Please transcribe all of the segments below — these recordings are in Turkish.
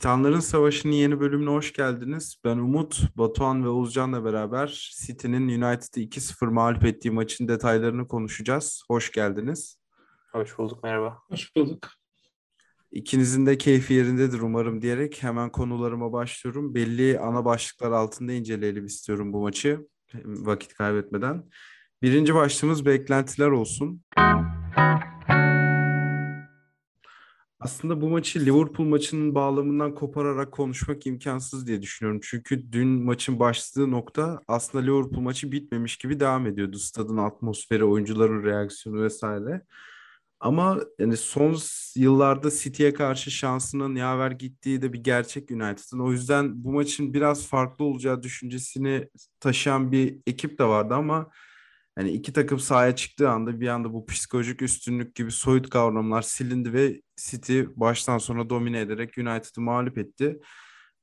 Titanların Savaşı'nın yeni bölümüne hoş geldiniz. Ben Umut, Batuhan ve Oğuzcan'la beraber City'nin United'ı 2-0 mağlup ettiği maçın detaylarını konuşacağız. Hoş geldiniz. Hoş bulduk, merhaba. Hoş bulduk. İkinizin de keyfi yerindedir umarım diyerek hemen konularıma başlıyorum. Belli ana başlıklar altında inceleyelim istiyorum bu maçı vakit kaybetmeden. Birinci başlığımız beklentiler olsun. Aslında bu maçı Liverpool maçının bağlamından kopararak konuşmak imkansız diye düşünüyorum. Çünkü dün maçın başladığı nokta aslında Liverpool maçı bitmemiş gibi devam ediyordu. Stadın atmosferi, oyuncuların reaksiyonu vesaire. Ama yani son yıllarda City'ye karşı şansının yaver gittiği de bir gerçek United'ın. O yüzden bu maçın biraz farklı olacağı düşüncesini taşıyan bir ekip de vardı ama yani iki takım sahaya çıktığı anda bir anda bu psikolojik üstünlük gibi soyut kavramlar silindi ve City baştan sona domine ederek United'ı mağlup etti.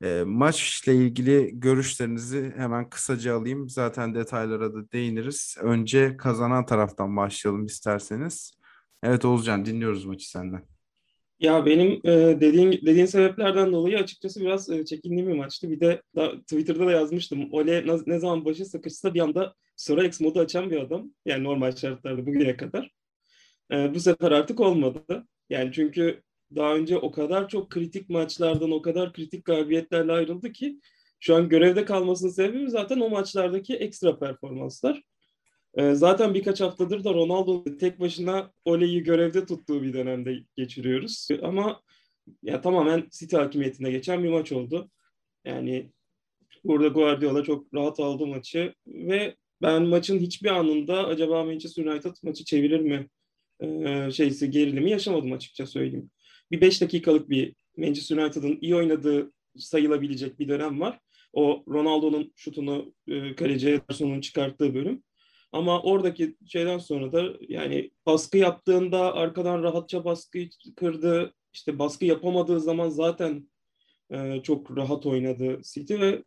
E, maçla ilgili görüşlerinizi hemen kısaca alayım. Zaten detaylara da değiniriz. Önce kazanan taraftan başlayalım isterseniz. Evet Oğuzcan dinliyoruz maçı senden. Ya benim e, dediğin dediğin sebeplerden dolayı açıkçası biraz e, çekindiğim bir maçtı. Bir de da, Twitter'da da yazmıştım. Ole ne, ne zaman başı sıkışsa bir anda Sorax modu açan bir adam. Yani normal şartlarda bugüne kadar. E, bu sefer artık olmadı. Yani çünkü daha önce o kadar çok kritik maçlardan, o kadar kritik galibiyetlerle ayrıldı ki şu an görevde kalmasının sebebi zaten o maçlardaki ekstra performanslar. Ee, zaten birkaç haftadır da Ronaldo tek başına Ole'yi görevde tuttuğu bir dönemde geçiriyoruz. Ama ya tamamen City hakimiyetinde geçen bir maç oldu. Yani burada Guardiola çok rahat aldı maçı ve ben maçın hiçbir anında acaba Manchester United maçı çevirir mi ee, şeysi gerilimi yaşamadım açıkça söyleyeyim. Bir 5 dakikalık bir Manchester United'ın iyi oynadığı sayılabilecek bir dönem var. O Ronaldo'nun şutunu e, kaleci Ederson'un çıkarttığı bölüm. Ama oradaki şeyden sonra da yani baskı yaptığında arkadan rahatça baskı kırdı. İşte baskı yapamadığı zaman zaten e, çok rahat oynadı City ve e,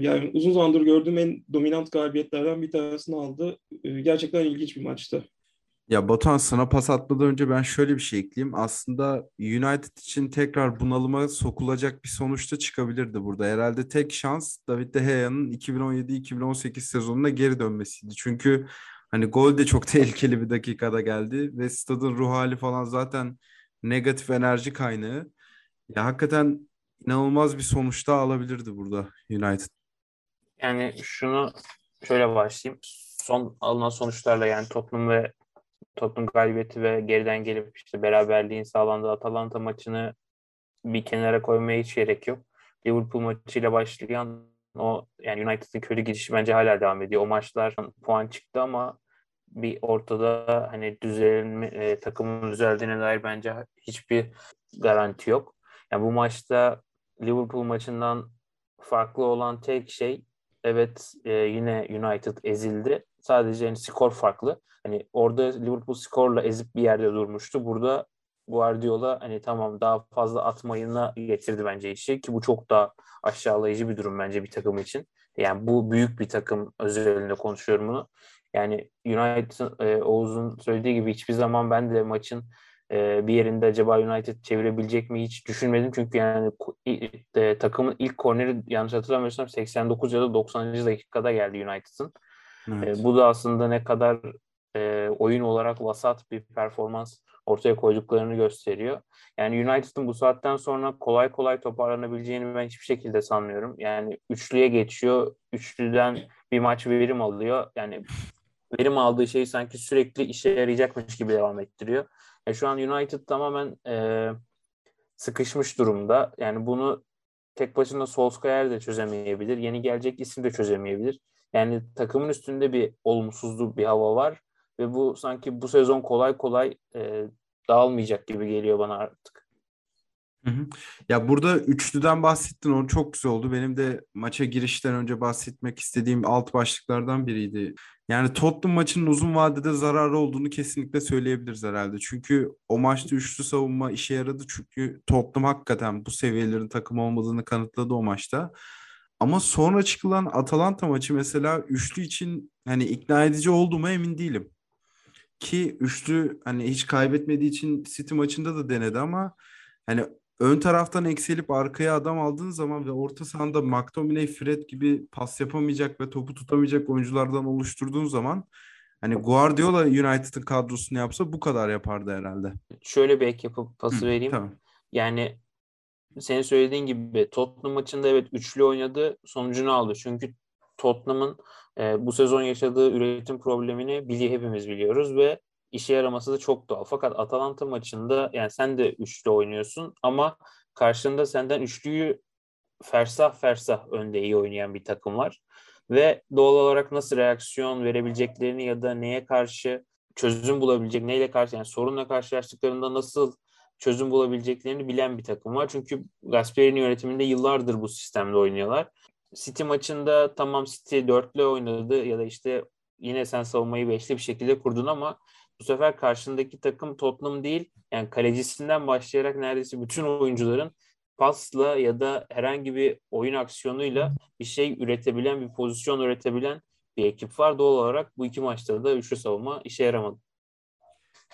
yani uzun zamandır gördüğüm en dominant galibiyetlerden bir tanesini aldı. E, gerçekten ilginç bir maçtı. Ya Batuhan sana pas atmadan önce ben şöyle bir şey ekleyeyim. Aslında United için tekrar bunalıma sokulacak bir sonuçta çıkabilirdi burada. Herhalde tek şans David De Gea'nın 2017-2018 sezonuna geri dönmesiydi. Çünkü hani gol de çok tehlikeli bir dakikada geldi ve stadın ruh hali falan zaten negatif enerji kaynağı. Ya hakikaten inanılmaz bir sonuçta alabilirdi burada United. Yani şunu şöyle başlayayım. Son alınan sonuçlarla yani Tottenham ve Tottenham galibiyeti ve geriden gelip işte beraberliğin sağlandığı Atalanta maçını bir kenara koymaya hiç gerek yok. Liverpool maçıyla başlayan o yani United'ın kötü gidişi bence hala devam ediyor. O maçlar puan çıktı ama bir ortada hani düzelme, e, takımın düzeldiğine dair bence hiçbir garanti yok. Yani bu maçta Liverpool maçından farklı olan tek şey evet e, yine United ezildi. Sadece yani skor farklı. Hani orada Liverpool skorla ezip bir yerde durmuştu. Burada Guardiola hani tamam daha fazla atmayına getirdi bence işi ki bu çok daha aşağılayıcı bir durum bence bir takım için. Yani bu büyük bir takım özelinde konuşuyorum bunu. Yani United e, Oğuz'un söylediği gibi hiçbir zaman ben de maçın e, bir yerinde acaba United çevirebilecek mi hiç düşünmedim. Çünkü yani e, takımın ilk korneri yanlış hatırlamıyorsam 89 ya da 90. dakikada geldi United'ın. Evet. E, bu da aslında ne kadar e, oyun olarak vasat bir performans ortaya koyduklarını gösteriyor. Yani United'ın bu saatten sonra kolay kolay toparlanabileceğini ben hiçbir şekilde sanmıyorum. Yani üçlüye geçiyor. Üçlüden bir maç verim alıyor. Yani verim aldığı şey sanki sürekli işe yarayacakmış gibi devam ettiriyor. E, şu an United tamamen e, sıkışmış durumda. Yani bunu tek başına Solskjaer de çözemeyebilir. Yeni gelecek isim de çözemeyebilir. Yani takımın üstünde bir olumsuzluğu bir hava var ve bu sanki bu sezon kolay kolay e, dağılmayacak gibi geliyor bana artık. Hı. Ya burada üçlüden bahsettin o çok güzel oldu. Benim de maça girişten önce bahsetmek istediğim alt başlıklardan biriydi. Yani Tottenham maçının uzun vadede zararı olduğunu kesinlikle söyleyebiliriz herhalde. Çünkü o maçta üçlü savunma işe yaradı. Çünkü Tottenham hakikaten bu seviyelerin takım olmadığını kanıtladı o maçta. Ama sonra çıkılan Atalanta maçı mesela üçlü için hani ikna edici oldu mu emin değilim. Ki üçlü hani hiç kaybetmediği için City maçında da denedi ama hani ön taraftan eksilip arkaya adam aldığın zaman ve orta sahanda McTominay, Fred gibi pas yapamayacak ve topu tutamayacak oyunculardan oluşturduğun zaman hani Guardiola United'ın kadrosunu yapsa bu kadar yapardı herhalde. Şöyle bir ek yapıp pası Hı, vereyim. tamam. Yani senin söylediğin gibi Tottenham maçında evet üçlü oynadı, sonucunu aldı. Çünkü Tottenham'ın e, bu sezon yaşadığı üretim problemini bili hepimiz biliyoruz ve işe yaraması da çok doğal. Fakat Atalanta maçında yani sen de üçlü oynuyorsun ama karşında senden üçlüyü fersah fersah önde iyi oynayan bir takım var. Ve doğal olarak nasıl reaksiyon verebileceklerini ya da neye karşı çözüm bulabilecek, neyle karşı yani sorunla karşılaştıklarında nasıl çözüm bulabileceklerini bilen bir takım var. Çünkü Gasperi'nin yönetiminde yıllardır bu sistemde oynuyorlar. City maçında tamam City dörtlü oynadı ya da işte yine sen savunmayı beşli bir şekilde kurdun ama bu sefer karşındaki takım Tottenham değil. Yani kalecisinden başlayarak neredeyse bütün oyuncuların pasla ya da herhangi bir oyun aksiyonuyla bir şey üretebilen, bir pozisyon üretebilen bir ekip var. Doğal olarak bu iki maçta da üçlü savunma işe yaramadı.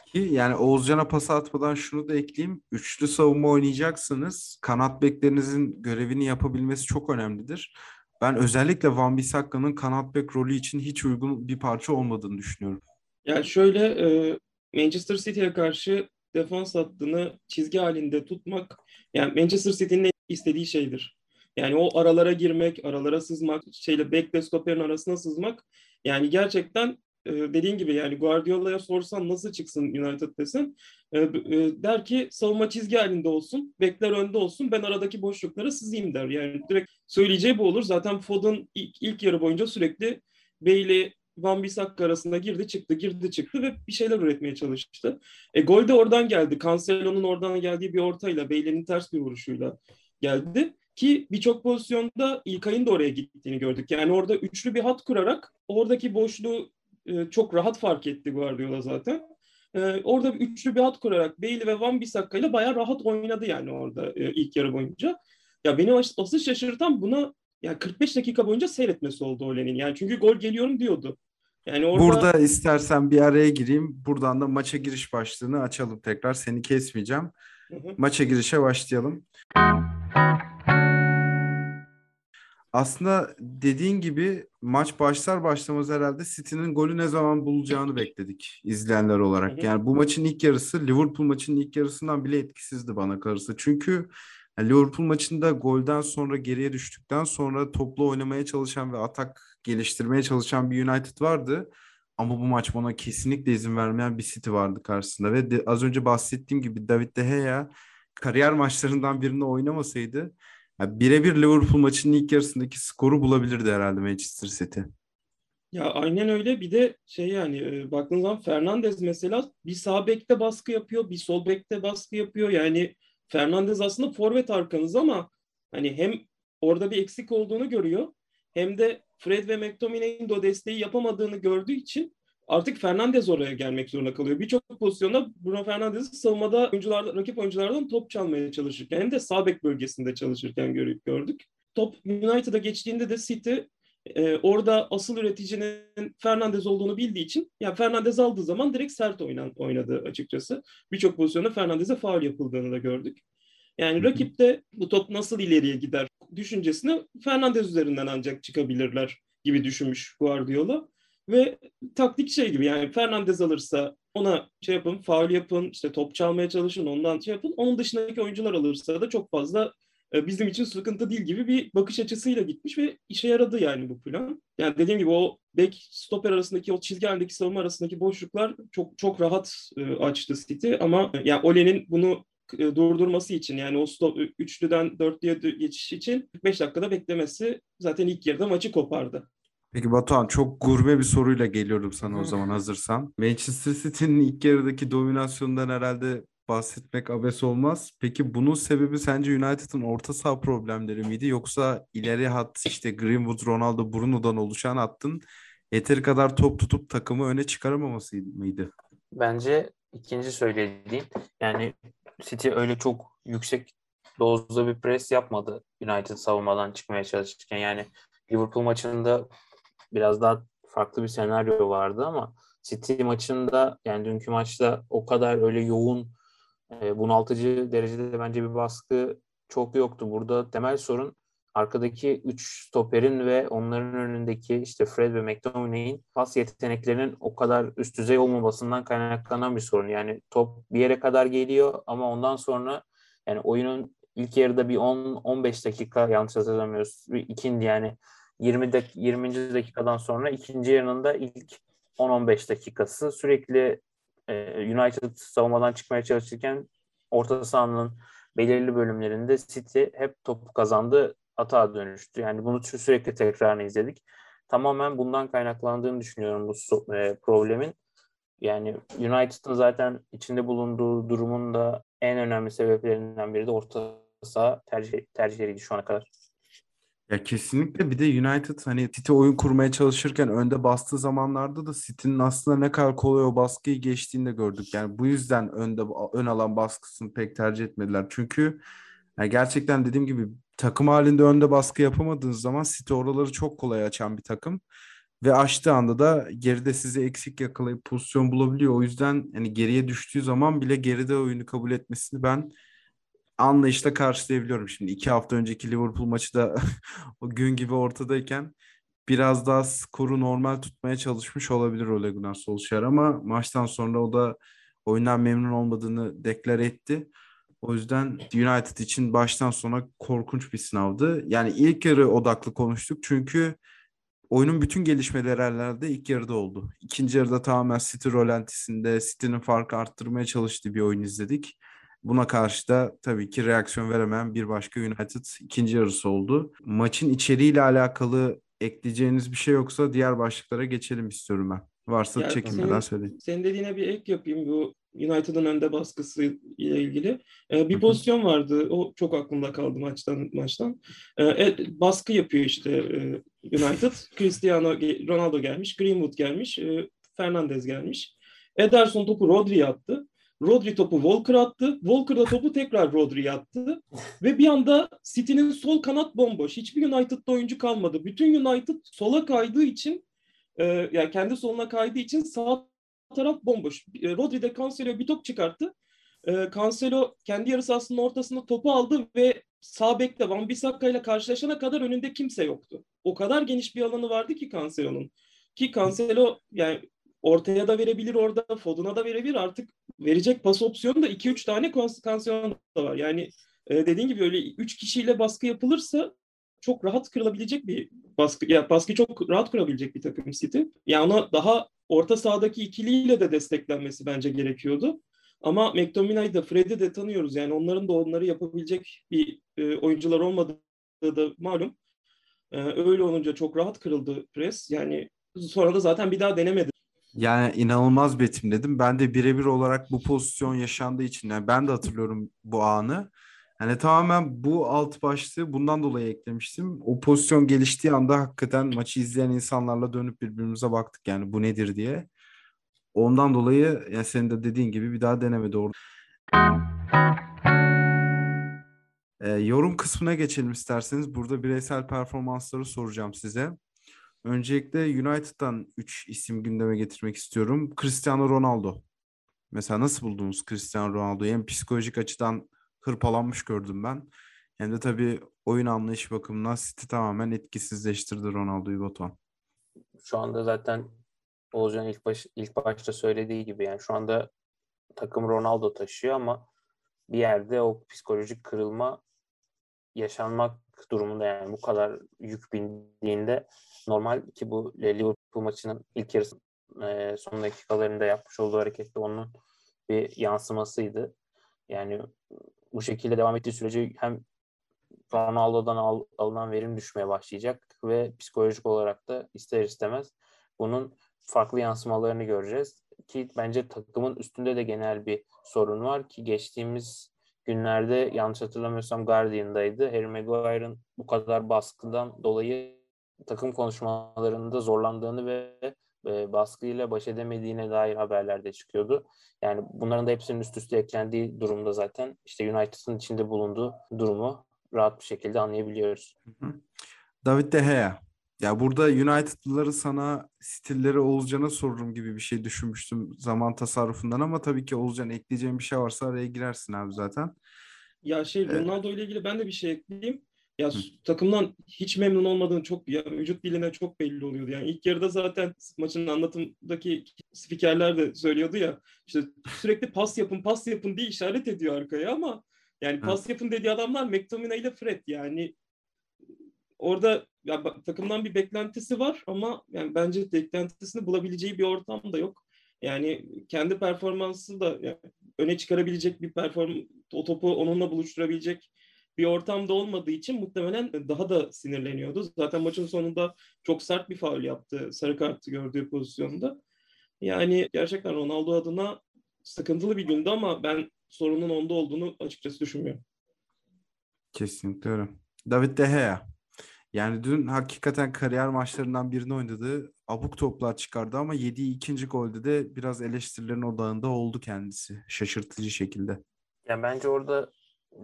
Ki yani Oğuzcan'a pas atmadan şunu da ekleyeyim. Üçlü savunma oynayacaksınız. Kanat beklerinizin görevini yapabilmesi çok önemlidir. Ben özellikle Van Bissakka'nın kanat bek rolü için hiç uygun bir parça olmadığını düşünüyorum. Yani şöyle e, Manchester City'ye karşı defans hattını çizgi halinde tutmak yani Manchester City'nin istediği şeydir. Yani o aralara girmek, aralara sızmak, şeyle bekle stoperin arasına sızmak yani gerçekten e, dediğin gibi yani Guardiola'ya sorsan nasıl çıksın United desen e, e, der ki savunma çizgi halinde olsun, bekler önde olsun, ben aradaki boşluklara sızayım der. Yani direkt söyleyeceği bu olur. Zaten Foden ilk, ilk yarı boyunca sürekli Bailey Van Bissaka arasında girdi çıktı girdi çıktı ve bir şeyler üretmeye çalıştı. E, gol de oradan geldi. Cancelo'nun oradan geldiği bir ortayla Bailey'nin ters bir vuruşuyla geldi. Ki birçok pozisyonda İlkay'ın da oraya gittiğini gördük. Yani orada üçlü bir hat kurarak oradaki boşluğu e, çok rahat fark etti Guardiola zaten. E, orada bir üçlü bir hat kurarak Bailey ve Van Bissaka ile bayağı rahat oynadı yani orada e, ilk yarı boyunca. Ya beni asıl şaşırtan buna ya 45 dakika boyunca seyretmesi oldu Ole'nin. Yani çünkü gol geliyorum diyordu. Yani orada... Burada istersen bir araya gireyim. Buradan da maça giriş başlığını açalım tekrar. Seni kesmeyeceğim. Hı hı. Maça girişe başlayalım. Aslında dediğin gibi maç başlar başlamaz herhalde City'nin golü ne zaman bulacağını bekledik izleyenler olarak. Yani bu maçın ilk yarısı Liverpool maçının ilk yarısından bile etkisizdi bana karısı. Çünkü Liverpool maçında golden sonra geriye düştükten sonra toplu oynamaya çalışan ve atak geliştirmeye çalışan bir United vardı. Ama bu maç bana kesinlikle izin vermeyen bir City vardı karşısında. Ve de, az önce bahsettiğim gibi David De Gea kariyer maçlarından birinde oynamasaydı yani birebir Liverpool maçının ilk yarısındaki skoru bulabilirdi herhalde Manchester City. Ya aynen öyle. Bir de şey yani e, baktığın zaman Fernandez mesela bir sağ bekte baskı yapıyor, bir sol bekte baskı yapıyor. Yani Fernandez aslında forvet arkanız ama hani hem orada bir eksik olduğunu görüyor hem de Fred ve McTominay'in de desteği yapamadığını gördüğü için artık Fernandez oraya gelmek zorunda kalıyor. Birçok pozisyonda Bruno Fernandez'i savunmada oyuncular, rakip oyunculardan top çalmaya çalışırken hem de sağ bek bölgesinde çalışırken gördük. Top United'a geçtiğinde de City e, orada asıl üreticinin Fernandez olduğunu bildiği için yani Fernandez aldığı zaman direkt sert oynan, oynadı açıkçası. Birçok pozisyonda Fernandez'e faul yapıldığını da gördük. Yani rakip de bu top nasıl ileriye gider düşüncesine Fernandez üzerinden ancak çıkabilirler gibi düşünmüş Guardiola. Ve taktik şey gibi yani Fernandez alırsa ona şey yapın, faul yapın, işte top çalmaya çalışın, ondan şey yapın. Onun dışındaki oyuncular alırsa da çok fazla e, bizim için sıkıntı değil gibi bir bakış açısıyla gitmiş ve işe yaradı yani bu plan. Yani dediğim gibi o bek stoper arasındaki o çizgi halindeki savunma arasındaki boşluklar çok çok rahat e, açtı City ama e, yani Ole'nin bunu durdurması için yani o stop, üçlüden dörtlüye geçiş için 45 dakikada beklemesi zaten ilk yarıda maçı kopardı. Peki Batuhan çok gurme bir soruyla geliyorum sana o zaman hazırsan. Manchester City'nin ilk yarıdaki dominasyonundan herhalde bahsetmek abes olmaz. Peki bunun sebebi sence United'ın orta saha problemleri miydi yoksa ileri hat işte Greenwood, Ronaldo, Bruno'dan oluşan hattın yeteri kadar top tutup takımı öne çıkaramaması mıydı? Bence ikinci söylediğim yani City öyle çok yüksek dozda bir pres yapmadı United savunmadan çıkmaya çalışırken. Yani Liverpool maçında biraz daha farklı bir senaryo vardı ama City maçında yani dünkü maçta o kadar öyle yoğun e, bunaltıcı derecede de bence bir baskı çok yoktu. Burada temel sorun arkadaki 3 stoperin ve onların önündeki işte Fred ve McTominay'in pas yeteneklerinin o kadar üst düzey olmamasından kaynaklanan bir sorun. Yani top bir yere kadar geliyor ama ondan sonra yani oyunun ilk yarıda bir 10-15 dakika yanlış hatırlamıyoruz. İkinci yani 20 dak 20. dakikadan sonra ikinci yarının ilk 10-15 dakikası sürekli e, United savunmadan çıkmaya çalışırken orta sahanın belirli bölümlerinde City hep topu kazandı, atağa dönüştü. Yani bunu sürekli tekrarını izledik. Tamamen bundan kaynaklandığını düşünüyorum bu e, problemin. Yani United'ın zaten içinde bulunduğu durumun da en önemli sebeplerinden biri de orta saha tercih, tercihleriydi şu ana kadar. Ya kesinlikle bir de United hani City oyun kurmaya çalışırken önde bastığı zamanlarda da City'nin aslında ne kadar kolay o baskıyı geçtiğini de gördük. Yani bu yüzden önde ön alan baskısını pek tercih etmediler. Çünkü yani gerçekten dediğim gibi takım halinde önde baskı yapamadığınız zaman City oraları çok kolay açan bir takım. Ve açtığı anda da geride sizi eksik yakalayıp pozisyon bulabiliyor. O yüzden yani geriye düştüğü zaman bile geride oyunu kabul etmesini ben anlayışla karşılayabiliyorum. Şimdi iki hafta önceki Liverpool maçı da o gün gibi ortadayken biraz daha skoru normal tutmaya çalışmış olabilir Ole Gunnar Solskjaer ama maçtan sonra o da oyundan memnun olmadığını deklar etti. O yüzden United için baştan sona korkunç bir sınavdı. Yani ilk yarı odaklı konuştuk çünkü oyunun bütün gelişmeleri herhalde ilk yarıda oldu. İkinci yarıda tamamen City rolantisinde City'nin farkı arttırmaya çalıştığı bir oyun izledik. Buna karşı da tabii ki reaksiyon veremeyen bir başka United ikinci yarısı oldu. Maçın içeriğiyle alakalı ekleyeceğiniz bir şey yoksa diğer başlıklara geçelim istiyorum ben. Varsa yani çekinmeden söyleyin. Senin dediğine bir ek yapayım bu United'ın önde baskısı ile ilgili. Ee, bir pozisyon vardı. O çok aklımda kaldı maçtan maçtan. Ee, baskı yapıyor işte e, United. Cristiano Ronaldo gelmiş, Greenwood gelmiş, e, Fernandez gelmiş. Ederson topu Rodri'ye attı. Rodri topu Walker attı. Walker da topu tekrar Rodri'ye attı. Ve bir anda City'nin sol kanat bomboş. Hiçbir United'da oyuncu kalmadı. Bütün United sola kaydığı için e, yani kendi soluna kaydığı için sağ taraf bomboş. E, Rodri de Cancelo bir top çıkarttı. E, Cancelo kendi yarı sahasının ortasında topu aldı ve sağ bekte Van Bissaka ile karşılaşana kadar önünde kimse yoktu. O kadar geniş bir alanı vardı ki Cancelo'nun. Ki Cancelo yani ortaya da verebilir orada, Foden'a da verebilir. Artık verecek pas opsiyonu da 2-3 tane konstansiyon da var. Yani e, dediğin gibi öyle 3 kişiyle baskı yapılırsa çok rahat kırılabilecek bir baskı, ya baskı çok rahat kurabilecek bir takım City. Yani ona daha orta sahadaki ikiliyle de desteklenmesi bence gerekiyordu. Ama McTominay'ı da Fred'i de tanıyoruz. Yani onların da onları yapabilecek bir e, oyuncular olmadığı da malum. E, öyle olunca çok rahat kırıldı pres. Yani sonra da zaten bir daha denemedi. Yani inanılmaz betimledim. Ben de birebir olarak bu pozisyon yaşandığı için yani ben de hatırlıyorum bu anı. Yani tamamen bu alt başlığı bundan dolayı eklemiştim. O pozisyon geliştiği anda hakikaten maçı izleyen insanlarla dönüp birbirimize baktık yani bu nedir diye. Ondan dolayı yani senin de dediğin gibi bir daha denemedi orada. E, yorum kısmına geçelim isterseniz. Burada bireysel performansları soracağım size. Öncelikle United'dan 3 isim gündeme getirmek istiyorum. Cristiano Ronaldo. Mesela nasıl buldunuz Cristiano Ronaldo'yu? Hem psikolojik açıdan hırpalanmış gördüm ben. Hem de tabii oyun anlayış bakımından City tamamen etkisizleştirdi Ronaldo'yu Batuhan. Şu anda zaten Oğuzcan ilk, baş, ilk başta söylediği gibi yani şu anda takım Ronaldo taşıyor ama bir yerde o psikolojik kırılma yaşanmak durumunda yani bu kadar yük bindiğinde normal ki bu Liverpool maçının ilk yarısı e, son dakikalarında yapmış olduğu harekette onun bir yansımasıydı. Yani bu şekilde devam ettiği sürece hem Ronaldo'dan al, alınan verim düşmeye başlayacak ve psikolojik olarak da ister istemez bunun farklı yansımalarını göreceğiz. Ki bence takımın üstünde de genel bir sorun var ki geçtiğimiz günlerde yanlış hatırlamıyorsam Guardian'daydı. Harry Maguire'ın bu kadar baskıdan dolayı takım konuşmalarında zorlandığını ve e, baskıyla baş edemediğine dair haberler de çıkıyordu. Yani bunların da hepsinin üst üste eklendiği durumda zaten işte United'ın içinde bulunduğu durumu rahat bir şekilde anlayabiliyoruz. David De Gea. Ya burada United'lıları sana stilleri Oğuzcan'a sorurum gibi bir şey düşünmüştüm zaman tasarrufundan ama tabii ki Oğuzcan ekleyeceğim bir şey varsa araya girersin abi zaten. Ya şey Evet. Ronaldo ile ilgili ben de bir şey ekleyeyim. Ya Hı. takımdan hiç memnun olmadığını çok ya vücut diline çok belli oluyordu. Yani ilk yarıda zaten maçın anlatımdaki spikerler de söylüyordu ya işte sürekli pas yapın pas yapın diye işaret ediyor arkaya ama yani pas yapın dediği adamlar McTominay ile Fred yani orada ya takımdan bir beklentisi var ama yani bence beklentisini bulabileceği bir ortam da yok. Yani kendi performansı da yani öne çıkarabilecek bir perform o topu onunla buluşturabilecek bir ortamda olmadığı için muhtemelen daha da sinirleniyordu. Zaten maçın sonunda çok sert bir faul yaptı sarı kartı gördüğü pozisyonda. Yani gerçekten Ronaldo adına sıkıntılı bir gündü ama ben sorunun onda olduğunu açıkçası düşünmüyorum. Kesinlikle öyle. David De Gea. Yani dün hakikaten kariyer maçlarından birini oynadı. Abuk toplar çıkardı ama yediği ikinci golde de biraz eleştirilerin odağında oldu kendisi. Şaşırtıcı şekilde. Ya bence orada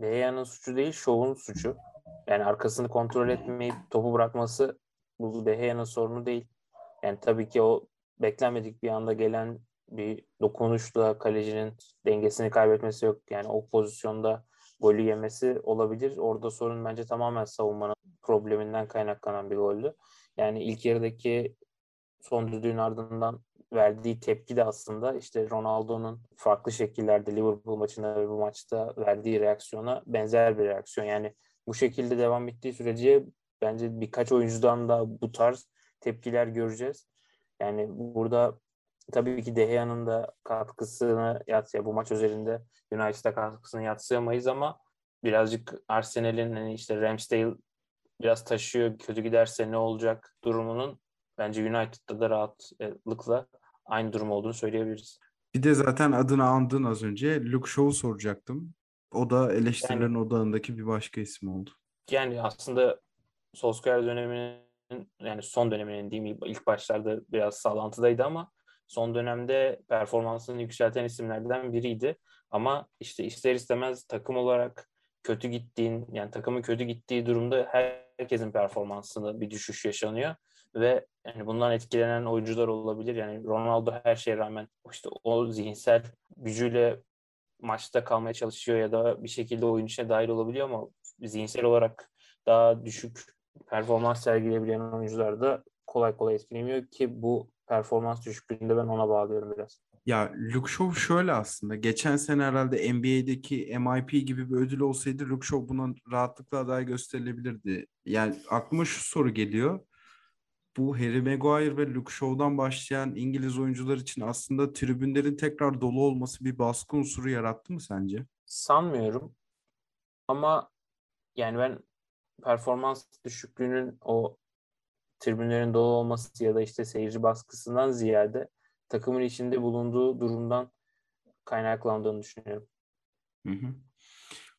De Gea'nın suçu değil, şovun suçu. Yani arkasını kontrol etmeyip topu bırakması bu De Gea'nın sorunu değil. Yani tabii ki o beklenmedik bir anda gelen bir dokunuşla kalecinin dengesini kaybetmesi yok. Yani o pozisyonda golü yemesi olabilir. Orada sorun bence tamamen savunmanın probleminden kaynaklanan bir goldü. Yani ilk yarıdaki son düdüğün ardından verdiği tepki de aslında işte Ronaldo'nun farklı şekillerde Liverpool maçında ve bu maçta verdiği reaksiyona benzer bir reaksiyon. Yani bu şekilde devam ettiği sürece bence birkaç oyuncudan da bu tarz tepkiler göreceğiz. Yani burada tabii ki De Gea'nın da katkısını yatsıya bu maç özelinde United'a katkısını yatsıyamayız ama birazcık Arsenal'in hani işte Ramsdale biraz taşıyor kötü giderse ne olacak durumunun bence United'da da rahatlıkla aynı durum olduğunu söyleyebiliriz. Bir de zaten adını andın az önce. Luke Shaw'u soracaktım. O da eleştirilerin odağındaki bir başka isim oldu. Yani aslında Solskjaer döneminin yani son döneminin diyeyim ilk başlarda biraz sallantıdaydı ama son dönemde performansını yükselten isimlerden biriydi. Ama işte ister istemez takım olarak kötü gittiğin yani takımın kötü gittiği durumda herkesin performansında bir düşüş yaşanıyor ve yani bundan etkilenen oyuncular olabilir. Yani Ronaldo her şeye rağmen işte o zihinsel gücüyle maçta kalmaya çalışıyor ya da bir şekilde oyun içine dahil olabiliyor ama zihinsel olarak daha düşük performans sergileyebilen oyuncular da kolay kolay etkilemiyor ki bu performans düşüklüğünde ben ona bağlıyorum biraz. Ya Luke şöyle aslında. Geçen sene herhalde NBA'deki MIP gibi bir ödül olsaydı Luke buna rahatlıkla aday gösterilebilirdi. Yani aklıma şu soru geliyor. Bu Harry Maguire ve Luke Shaw'dan başlayan İngiliz oyuncular için aslında tribünlerin tekrar dolu olması bir baskı unsuru yarattı mı sence? Sanmıyorum. Ama yani ben performans düşüklüğünün o tribünlerin dolu olması ya da işte seyirci baskısından ziyade takımın içinde bulunduğu durumdan kaynaklandığını düşünüyorum. Hı hı.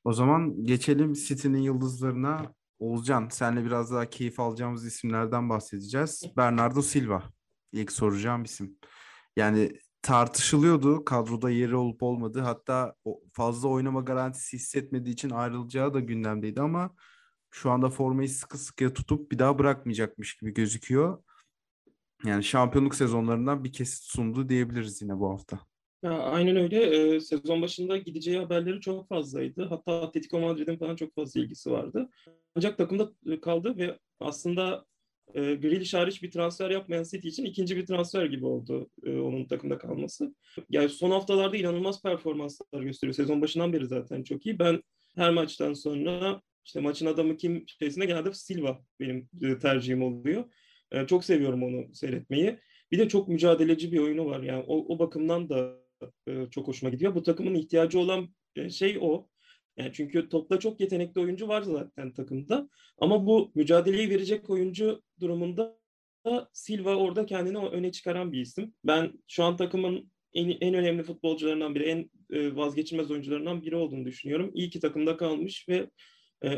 O zaman geçelim City'nin yıldızlarına. Oğuzcan, senle biraz daha keyif alacağımız isimlerden bahsedeceğiz. Bernardo Silva, ilk soracağım isim. Yani tartışılıyordu kadroda yeri olup olmadığı. Hatta fazla oynama garantisi hissetmediği için ayrılacağı da gündemdeydi ama şu anda formayı sıkı sıkıya tutup bir daha bırakmayacakmış gibi gözüküyor. Yani şampiyonluk sezonlarından bir kesit sundu diyebiliriz yine bu hafta. Ya, aynen öyle. Ee, sezon başında gideceği haberleri çok fazlaydı. Hatta Atletico Madrid'in falan çok fazla ilgisi vardı. Ancak takımda kaldı ve aslında e, Grealish hariç bir transfer yapmayan City için ikinci bir transfer gibi oldu e, onun takımda kalması. Yani son haftalarda inanılmaz performanslar gösteriyor. Sezon başından beri zaten çok iyi. Ben her maçtan sonra işte maçın adamı kim şeysine genelde Silva benim e, tercihim oluyor. E, çok seviyorum onu seyretmeyi. Bir de çok mücadeleci bir oyunu var. Yani o, o bakımdan da e, çok hoşuma gidiyor. Bu takımın ihtiyacı olan e, şey o. Yani çünkü topla çok yetenekli oyuncu var zaten takımda. Ama bu mücadeleyi verecek oyuncu durumunda da Silva orada kendini öne çıkaran bir isim. Ben şu an takımın en, en önemli futbolcularından biri, en e, vazgeçilmez oyuncularından biri olduğunu düşünüyorum. İyi ki takımda kalmış ve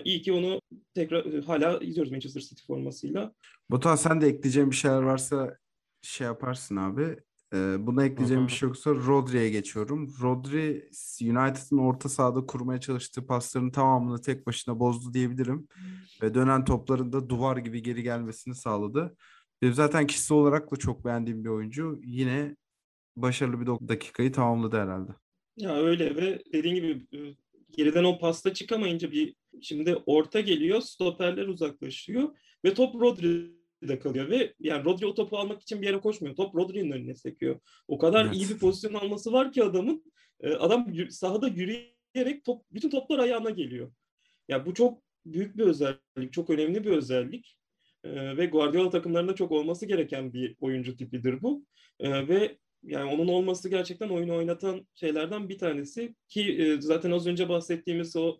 iyi ki onu tekrar hala izliyoruz Manchester City formasıyla. Botan sen de ekleyeceğin bir şeyler varsa şey yaparsın abi. Ee, buna ekleyeceğim bir şey yoksa Rodri'ye geçiyorum. Rodri United'ın orta sahada kurmaya çalıştığı pasların tamamını tek başına bozdu diyebilirim. Ve dönen topların da duvar gibi geri gelmesini sağladı. Benim zaten kişisel olarak da çok beğendiğim bir oyuncu. Yine başarılı bir dakikayı tamamladı herhalde. Ya öyle ve dediğin gibi e, geriden o pasta çıkamayınca bir şimdi orta geliyor, stoperler uzaklaşıyor ve top Rodri'de kalıyor ve yani Rodri o topu almak için bir yere koşmuyor. Top Rodri'nin önüne sekiyor. O kadar Evet. iyi bir pozisyon alması var ki adamın e, adam sahada yürüyerek top bütün toplar ayağına geliyor. Ya bu çok büyük bir özellik, çok önemli bir özellik. E, ve Guardiola takımlarında çok olması gereken bir oyuncu tipidir bu. E, ve yani onun olması gerçekten oyunu oynatan şeylerden bir tanesi ki zaten az önce bahsettiğimiz o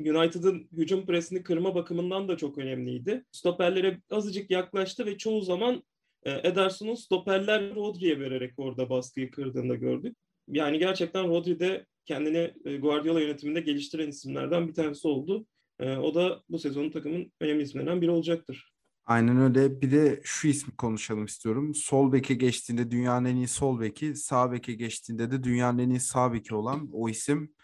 United'ın hücum presini kırma bakımından da çok önemliydi. Stoperlere azıcık yaklaştı ve çoğu zaman e, Ederson'un stoperler Rodri'ye vererek orada baskıyı kırdığını da gördük. Yani gerçekten Rodri de kendini e, Guardiola yönetiminde geliştiren isimlerden bir tanesi oldu. E, o da bu sezonun takımın önemli isimlerinden biri olacaktır. Aynen öyle. Bir de şu ismi konuşalım istiyorum. Sol beke geçtiğinde dünyanın en iyi sol beki, sağ beke geçtiğinde de dünyanın en iyi sağ beki olan o isim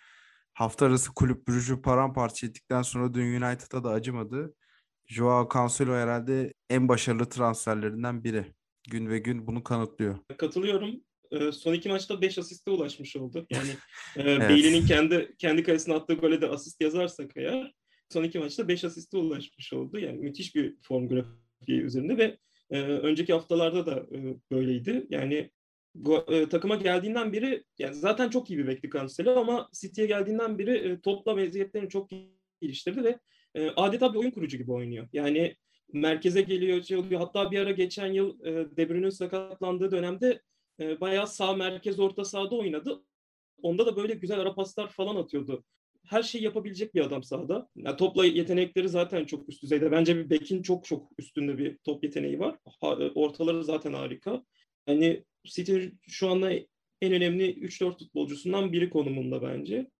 hafta arası kulüp Brugge'ü paramparça ettikten sonra dün United'a da acımadı. Joao Cancelo herhalde en başarılı transferlerinden biri. Gün ve gün bunu kanıtlıyor. Katılıyorum. E, son iki maçta 5 asiste ulaşmış oldu. Yani e, Evet. Bailey'nin kendi kendi kalesine attığı gole de asist yazarsak eğer son iki maçta 5 asiste ulaşmış oldu. Yani müthiş bir form grafiği üzerinde ve e, önceki haftalarda da e, böyleydi. Yani e, takıma geldiğinden beri yani zaten çok iyi bir bekli Cancelo ama City'ye geldiğinden beri e, topla meziyetlerini çok geliştirdi ve e, adeta bir oyun kurucu gibi oynuyor. Yani merkeze geliyor, şey oluyor. Hatta bir ara geçen yıl e, De Bruyne'nin sakatlandığı dönemde e, bayağı sağ merkez orta sahada oynadı. Onda da böyle güzel ara paslar falan atıyordu. Her şeyi yapabilecek bir adam sahada. Yani topla yetenekleri zaten çok üst düzeyde. Bence bir bekin çok çok üstünde bir top yeteneği var. Ha- e, ortaları zaten harika. Yani City şu anda en önemli 3-4 futbolcusundan biri konumunda bence.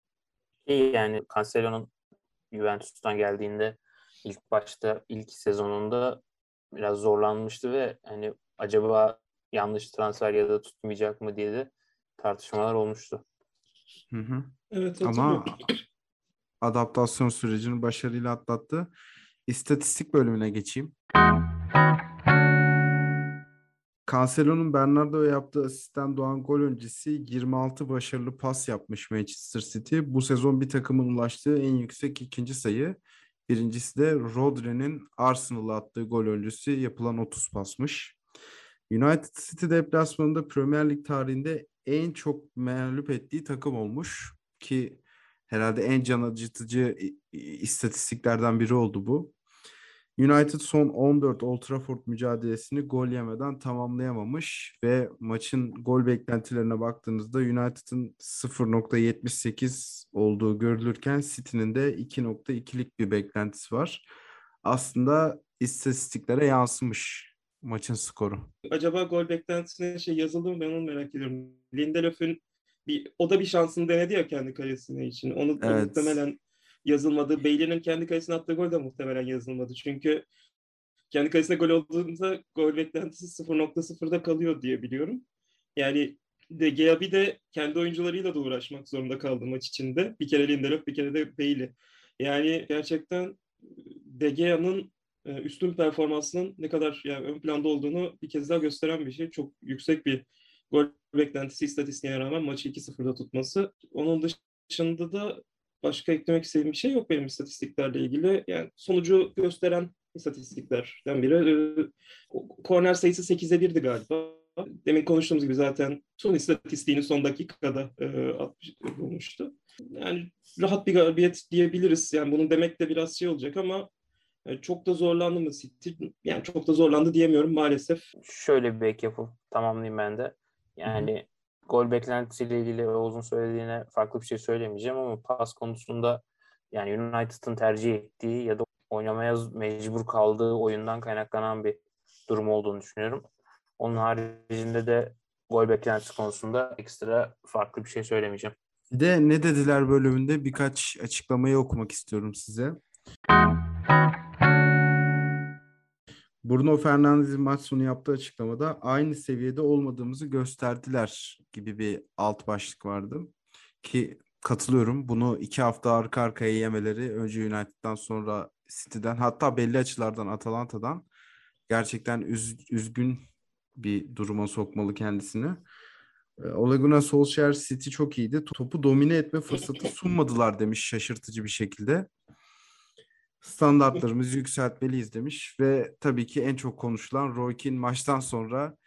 İyi yani Cancelo'nun Juventus'tan geldiğinde ilk başta ilk sezonunda biraz zorlanmıştı ve hani acaba yanlış transfer ya da tutmayacak mı diye de tartışmalar olmuştu. Hı hı. Evet Ama adaptasyon sürecini başarıyla atlattı. İstatistik bölümüne geçeyim. Cancelo'nun Bernardo'ya yaptığı asistten doğan gol öncesi 26 başarılı pas yapmış Manchester City. Bu sezon bir takımın ulaştığı en yüksek ikinci sayı. Birincisi de Rodri'nin Arsenal'a attığı gol öncesi yapılan 30 pasmış. United City deplasmanında Premier Lig tarihinde en çok mağlup ettiği takım olmuş ki herhalde en can acıtıcı istatistiklerden biri oldu bu. United son 14 Old Trafford mücadelesini gol yemeden tamamlayamamış ve maçın gol beklentilerine baktığınızda United'ın 0.78 olduğu görülürken City'nin de 2.2'lik bir beklentisi var. Aslında istatistiklere yansımış maçın skoru. Acaba gol beklentisine şey yazıldı mı ben onu merak ediyorum. Lindelöf'ün bir o da bir şansını denedi ya kendi kalesine için. Onu Evet. muhtemelen yazılmadı. Bailey'nin kendi kalesine attığı gol de muhtemelen yazılmadı. Çünkü kendi kalesine gol olduğunda gol beklentisi 0.0'da kalıyor diye biliyorum. Yani De Gea bir de kendi oyuncularıyla da uğraşmak zorunda kaldı maç içinde. Bir kere Lindelöf, bir kere de Bailey. Yani gerçekten De Gea'nın e, üstün performansının ne kadar yani ön planda olduğunu bir kez daha gösteren bir şey. Çok yüksek bir gol beklentisi istatistiğine rağmen maçı 2-0'da tutması. Onun dışında da başka eklemek istediğim bir şey yok benim istatistiklerle ilgili. Yani sonucu gösteren istatistiklerden biri. E, korner sayısı 8'e 1'di galiba. Demin konuştuğumuz gibi zaten son istatistiğini son dakikada e, atmış, bulmuştu. Yani rahat bir galibiyet diyebiliriz. Yani bunu demek de biraz şey olacak ama e, çok da zorlandı mı City? Yani çok da zorlandı diyemiyorum maalesef. Şöyle bir ek yapıp tamamlayayım ben de. Yani gol beklentisiyle ilgili Oğuz'un söylediğine farklı bir şey söylemeyeceğim ama pas konusunda yani United'ın tercih ettiği ya da oynamaya mecbur kaldığı oyundan kaynaklanan bir durum olduğunu düşünüyorum. Onun haricinde de gol beklentisi konusunda ekstra farklı bir şey söylemeyeceğim. Bir de ne dediler bölümünde birkaç açıklamayı okumak istiyorum size. Bruno Fernandes'in maç sonu yaptığı açıklamada aynı seviyede olmadığımızı gösterdiler gibi bir alt başlık vardı. Ki katılıyorum. Bunu iki hafta arka arkaya yemeleri önce United'dan sonra City'den hatta belli açılardan Atalanta'dan gerçekten üz, üzgün bir duruma sokmalı kendisini. E, Ole Gunnar Solskjaer City çok iyiydi. Topu domine etme fırsatı sunmadılar demiş şaşırtıcı bir şekilde. Standartlarımızı yükseltmeliyiz demiş ve tabii ki en çok konuşulan Roy maçtan sonra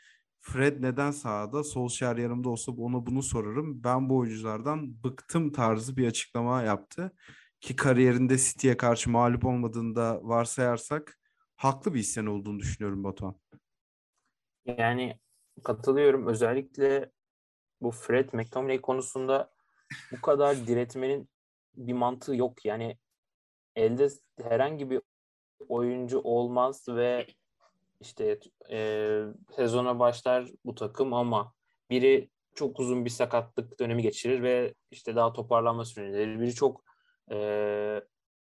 Fred neden sahada? Solskjaer yanımda olsa ona bunu sorarım. Ben bu oyunculardan bıktım tarzı bir açıklama yaptı. Ki kariyerinde City'ye karşı mağlup olmadığını da varsayarsak haklı bir isyan olduğunu düşünüyorum Batuhan. Yani katılıyorum. Özellikle bu Fred McTominay konusunda bu kadar diretmenin bir mantığı yok. Yani elde herhangi bir oyuncu olmaz ve işte e, sezona başlar bu takım ama biri çok uzun bir sakatlık dönemi geçirir ve işte daha toparlanma süreleri. Biri çok e,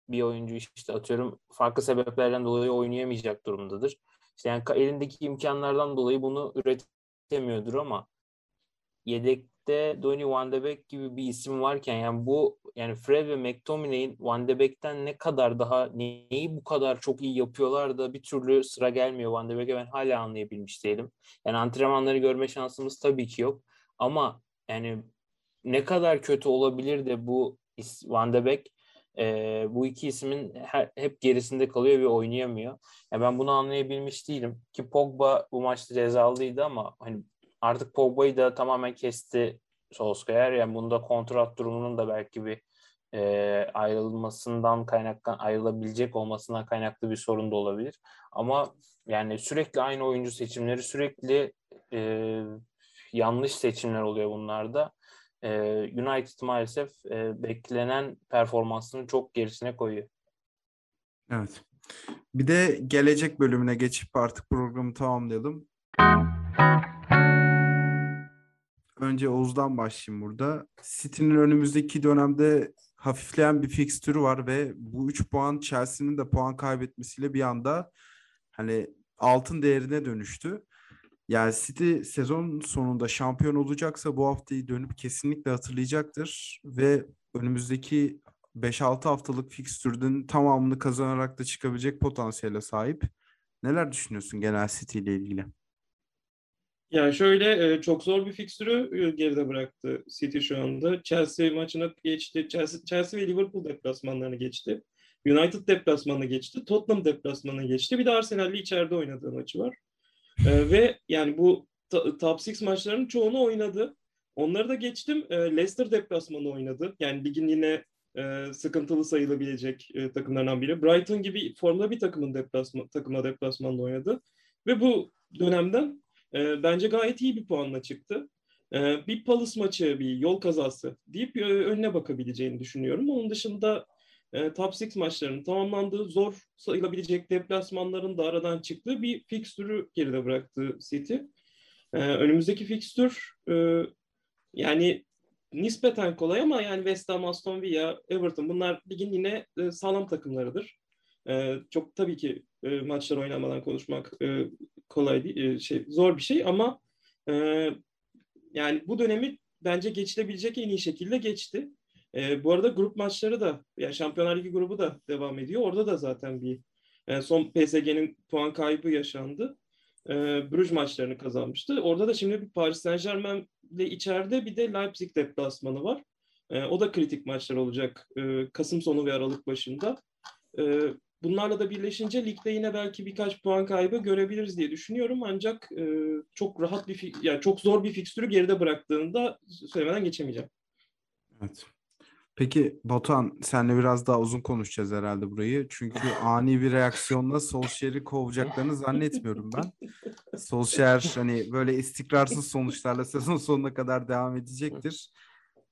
bir oyuncu işte atıyorum farklı sebeplerden dolayı oynayamayacak durumdadır. İşte yani elindeki imkanlardan dolayı bunu üretemiyordur ama yedekte Donny Van de Beek gibi bir isim varken yani bu yani Fred ve McTominay'in Van de Beek'ten ne kadar daha neyi bu kadar çok iyi yapıyorlar da bir türlü sıra gelmiyor Van de Beek'e ben hala anlayabilmiş değilim. Yani antrenmanları görme şansımız tabii ki yok ama yani ne kadar kötü olabilir de bu Van de Beek e, bu iki ismin her, hep gerisinde kalıyor ve oynayamıyor. Yani ben bunu anlayabilmiş değilim. Ki Pogba bu maçta cezalıydı ama hani artık Pogba'yı da tamamen kesti Solskjaer. Yani bunda kontrat durumunun da belki bir e, ayrılmasından kaynaklan ayrılabilecek olmasından kaynaklı bir sorun da olabilir. Ama yani sürekli aynı oyuncu seçimleri sürekli e, yanlış seçimler oluyor bunlarda. E, United maalesef e, beklenen performansını çok gerisine koyuyor. Evet. Bir de gelecek bölümüne geçip artık programı tamamlayalım. Önce Oğuz'dan başlayayım burada. City'nin önümüzdeki dönemde hafifleyen bir fikstürü var ve bu 3 puan Chelsea'nin de puan kaybetmesiyle bir anda hani altın değerine dönüştü. Yani City sezon sonunda şampiyon olacaksa bu haftayı dönüp kesinlikle hatırlayacaktır ve önümüzdeki 5-6 haftalık fikstürün tamamını kazanarak da çıkabilecek potansiyele sahip. Neler düşünüyorsun genel City ile ilgili? Yani şöyle çok zor bir fikstürü geride bıraktı City şu anda. Chelsea maçına geçti. Chelsea, Chelsea ve Liverpool deplasmanlarını geçti. United deplasmanını geçti. Tottenham deplasmanını geçti. Bir de Arsenal'le içeride oynadığı maçı var. Ee, ve yani bu top 6 maçlarının çoğunu oynadı. Onları da geçtim. Leicester deplasmanı oynadı. Yani ligin yine e, sıkıntılı sayılabilecek e, takımlardan biri. Brighton gibi formda bir takımın deplasman, takıma deplasmanda oynadı. Ve bu dönemden e, bence gayet iyi bir puanla çıktı. E, bir Palace maçı, bir yol kazası deyip e, önüne bakabileceğini düşünüyorum. Onun dışında e, top 6 maçlarının tamamlandığı zor sayılabilecek deplasmanların da aradan çıktığı bir fikstürü geride bıraktı City. E, önümüzdeki fikstür e, yani nispeten kolay ama yani West Ham, Aston Villa, Everton bunlar ligin yine e, sağlam takımlarıdır. E, çok tabii ki e, maçlar oynamadan konuşmak e, kolay değil, e, şey zor bir şey ama e, yani bu dönemi bence geçilebilecek en iyi şekilde geçti. E, bu arada grup maçları da, yani Şampiyonlar Ligi grubu da devam ediyor. Orada da zaten bir yani son PSG'nin puan kaybı yaşandı. E, Bruges maçlarını kazanmıştı. Orada da şimdi bir Paris Saint Germain ile içeride bir de Leipzig deplasmanı var. E, o da kritik maçlar olacak e, Kasım sonu ve Aralık başında. E, bunlarla da birleşince ligde yine belki birkaç puan kaybı görebiliriz diye düşünüyorum. Ancak e, çok rahat bir, yani çok zor bir fikstürü geride bıraktığında söylemeden geçemeyeceğim. Evet. Peki Batuhan senle biraz daha uzun konuşacağız herhalde burayı. Çünkü ani bir reaksiyonla Solskjaer'i kovacaklarını zannetmiyorum ben. Solskjaer hani böyle istikrarsız sonuçlarla sezon sonuna kadar devam edecektir.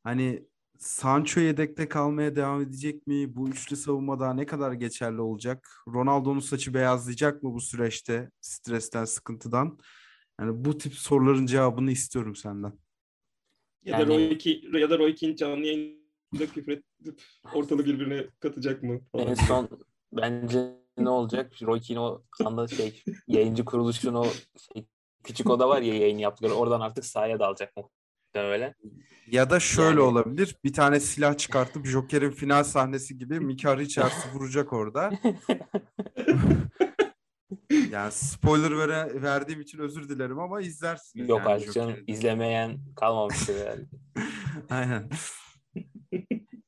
Hani Sancho yedekte kalmaya devam edecek mi? Bu üçlü savunmada ne kadar geçerli olacak? Ronaldo'nun saçı beyazlayacak mı bu süreçte stresten, sıkıntıdan? Yani bu tip soruların cevabını istiyorum senden. Ya da Roy Keane, ya da Roy Keane canlı yayında küfür edip ortalığı birbirine katacak mı? Falan. En son bence ne olacak? Roy Keane o anda şey yayıncı kuruluşun o şey, küçük oda var ya yayın yaptıkları oradan artık sahaya dalacak muhtemelen. Ya da şöyle Yani- olabilir. Bir tane silah çıkartıp Joker'in final sahnesi gibi Mika Richards'ı vuracak orada. Yani spoiler vere, verdiğim için özür dilerim ama izlersiniz. Yok yani artık canım izlemeyen kalmamıştır herhalde. Aynen.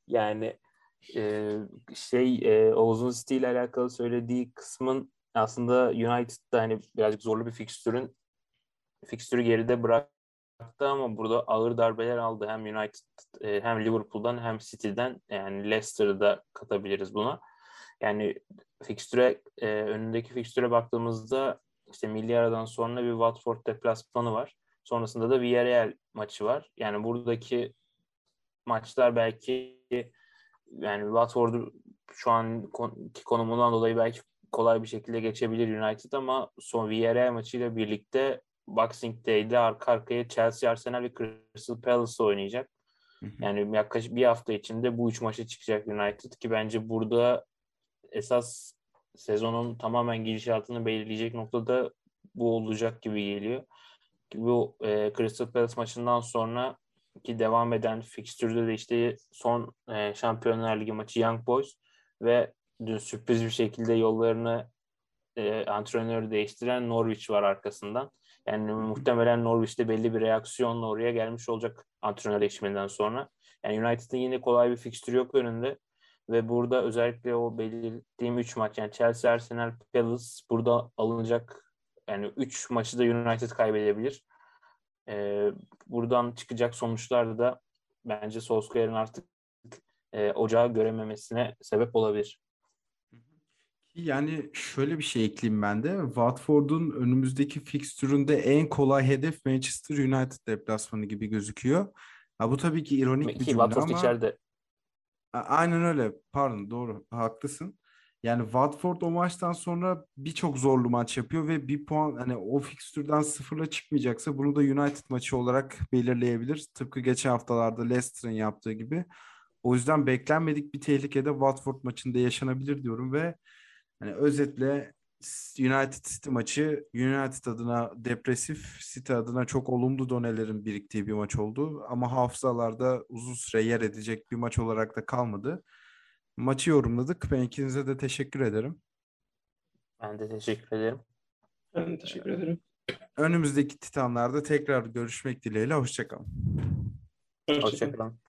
Yani e, şey e, Oğuz'un City ile alakalı söylediği kısmın aslında United'da hani birazcık zorlu bir fikstürün fikstürü geride bıraktı ama burada ağır darbeler aldı. Hem United e, hem Liverpool'dan hem City'den yani Leicester'ı da katabiliriz buna. Yani fikstüre e, önündeki fikstüre baktığımızda işte milli aradan sonra bir Watford deplasmanı var. Sonrasında da Villarreal maçı var. Yani buradaki maçlar belki yani Watford'u şu anki konumundan dolayı belki kolay bir şekilde geçebilir United ama son Villarreal maçıyla birlikte Boxing Day'de arka arkaya Chelsea, Arsenal ve Crystal Palace oynayacak. Yani yaklaşık bir hafta içinde bu üç maça çıkacak United ki bence burada esas sezonun tamamen gidişatını belirleyecek noktada bu olacak gibi geliyor. Bu e, Crystal Palace maçından sonra ki devam eden fikstürde de işte son e, Şampiyonlar Ligi maçı Young Boys ve dün sürpriz bir şekilde yollarını e, antrenörü değiştiren Norwich var arkasından. Yani muhtemelen Norwich'te belli bir reaksiyonla oraya gelmiş olacak antrenör değişiminden sonra. Yani United'ın yine kolay bir fikstürü yok önünde. Ve burada özellikle o belirttiğim 3 maç yani Chelsea, Arsenal, Palace burada alınacak yani 3 maçı da United kaybedebilir. Ee, buradan çıkacak sonuçlar da bence Solskjaer'in artık e, ocağı görememesine sebep olabilir. Yani şöyle bir şey ekleyeyim ben de. Watford'un önümüzdeki fikstüründe en kolay hedef Manchester United deplasmanı gibi gözüküyor. Ha, bu tabii ki ironik bir Ki cümle Watford ama içeride. A- aynen öyle. Pardon doğru. Haklısın. Yani Watford o maçtan sonra birçok zorlu maç yapıyor ve bir puan hani o fikstürden sıfırla çıkmayacaksa bunu da United maçı olarak belirleyebilir. Tıpkı geçen haftalarda Leicester'ın yaptığı gibi. O yüzden beklenmedik bir tehlikede Watford maçında yaşanabilir diyorum ve hani özetle United City maçı United adına depresif, City adına çok olumlu donelerin biriktiği bir maç oldu. Ama hafızalarda uzun süre yer edecek bir maç olarak da kalmadı. Maçı yorumladık. Ben ikinize de teşekkür ederim. Ben de teşekkür ederim. Ben de teşekkür ederim. Önümüzdeki Titanlarda tekrar görüşmek dileğiyle. Hoşçakalın. Hoşçakalın. Hoşçakalın.